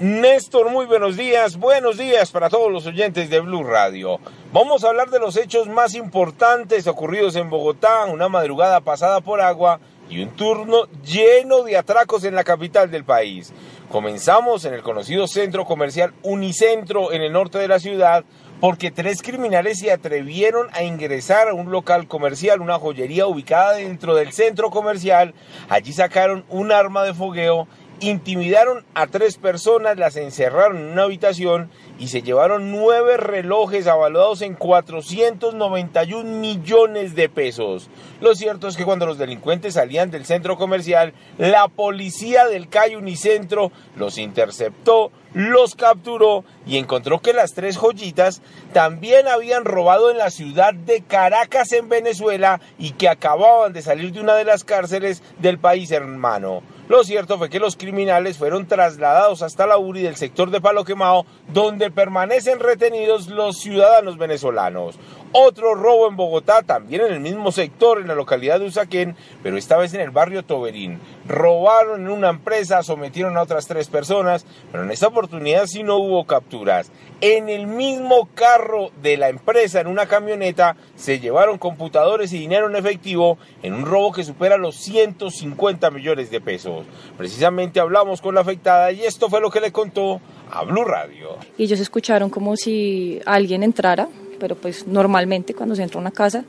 Néstor, muy buenos días. Buenos días para todos los oyentes de Blue Radio. Vamos a hablar de los hechos más importantes ocurridos en Bogotá, una madrugada pasada por agua y un turno lleno de atracos en la capital del país. Comenzamos en el conocido centro comercial Unicentro en el norte de la ciudad porque tres criminales se atrevieron a ingresar a un local comercial, una joyería ubicada dentro del centro comercial. Allí sacaron un arma de fogueo intimidaron a tres personas, las encerraron en una habitación y se llevaron nueve relojes avaluados en 491 millones de pesos. Lo cierto es que cuando los delincuentes salían del centro comercial, la policía del Calle Unicentro los interceptó, los capturó y encontró que las tres joyitas también habían robado en la ciudad de Caracas en Venezuela y que acababan de salir de una de las cárceles del país hermano. Lo cierto fue que los criminales fueron trasladados hasta la URI del sector de Palo Quemado, donde permanecen retenidos los ciudadanos venezolanos. Otro robo en Bogotá, también en el mismo sector, en la localidad de Usaquén, pero esta vez en el barrio Toberín. Robaron en una empresa, sometieron a otras tres personas, pero en esta oportunidad sí no hubo capturas. En el mismo carro de la empresa, en una camioneta, se llevaron computadores y dinero en efectivo en un robo que supera los 150 millones de pesos. Precisamente hablamos con la afectada y esto fue lo que le contó a Blue Radio. Y ellos escucharon como si alguien entrara pero pues normalmente cuando se entra a una casa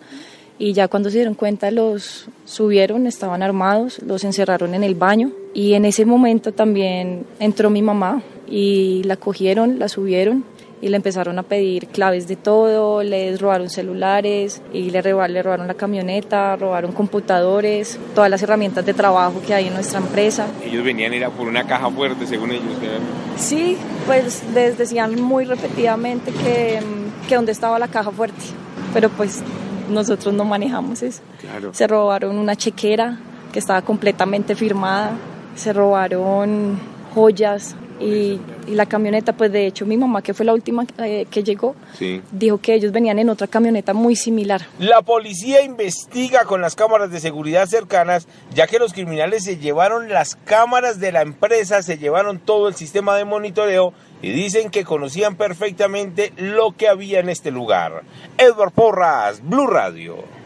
y ya cuando se dieron cuenta los subieron, estaban armados, los encerraron en el baño y en ese momento también entró mi mamá y la cogieron, la subieron y le empezaron a pedir claves de todo, les robaron celulares y le robaron, le robaron la camioneta, robaron computadores, todas las herramientas de trabajo que hay en nuestra empresa. Ellos venían a ir a por una caja fuerte, según ellos. Sí, pues les decían muy repetidamente que que dónde estaba la caja fuerte, pero pues nosotros no manejamos eso. Se robaron una chequera que estaba completamente firmada, se robaron joyas y, la camioneta, pues de hecho mi mamá, que fue la última eh, que llegó, dijo que ellos venían en otra camioneta muy similar. La policía investiga con las cámaras de seguridad cercanas, ya que los criminales se llevaron las cámaras de la empresa, se llevaron todo el sistema de monitoreo y dicen que conocían perfectamente lo que había en este lugar. Edward Porras, Blue Radio.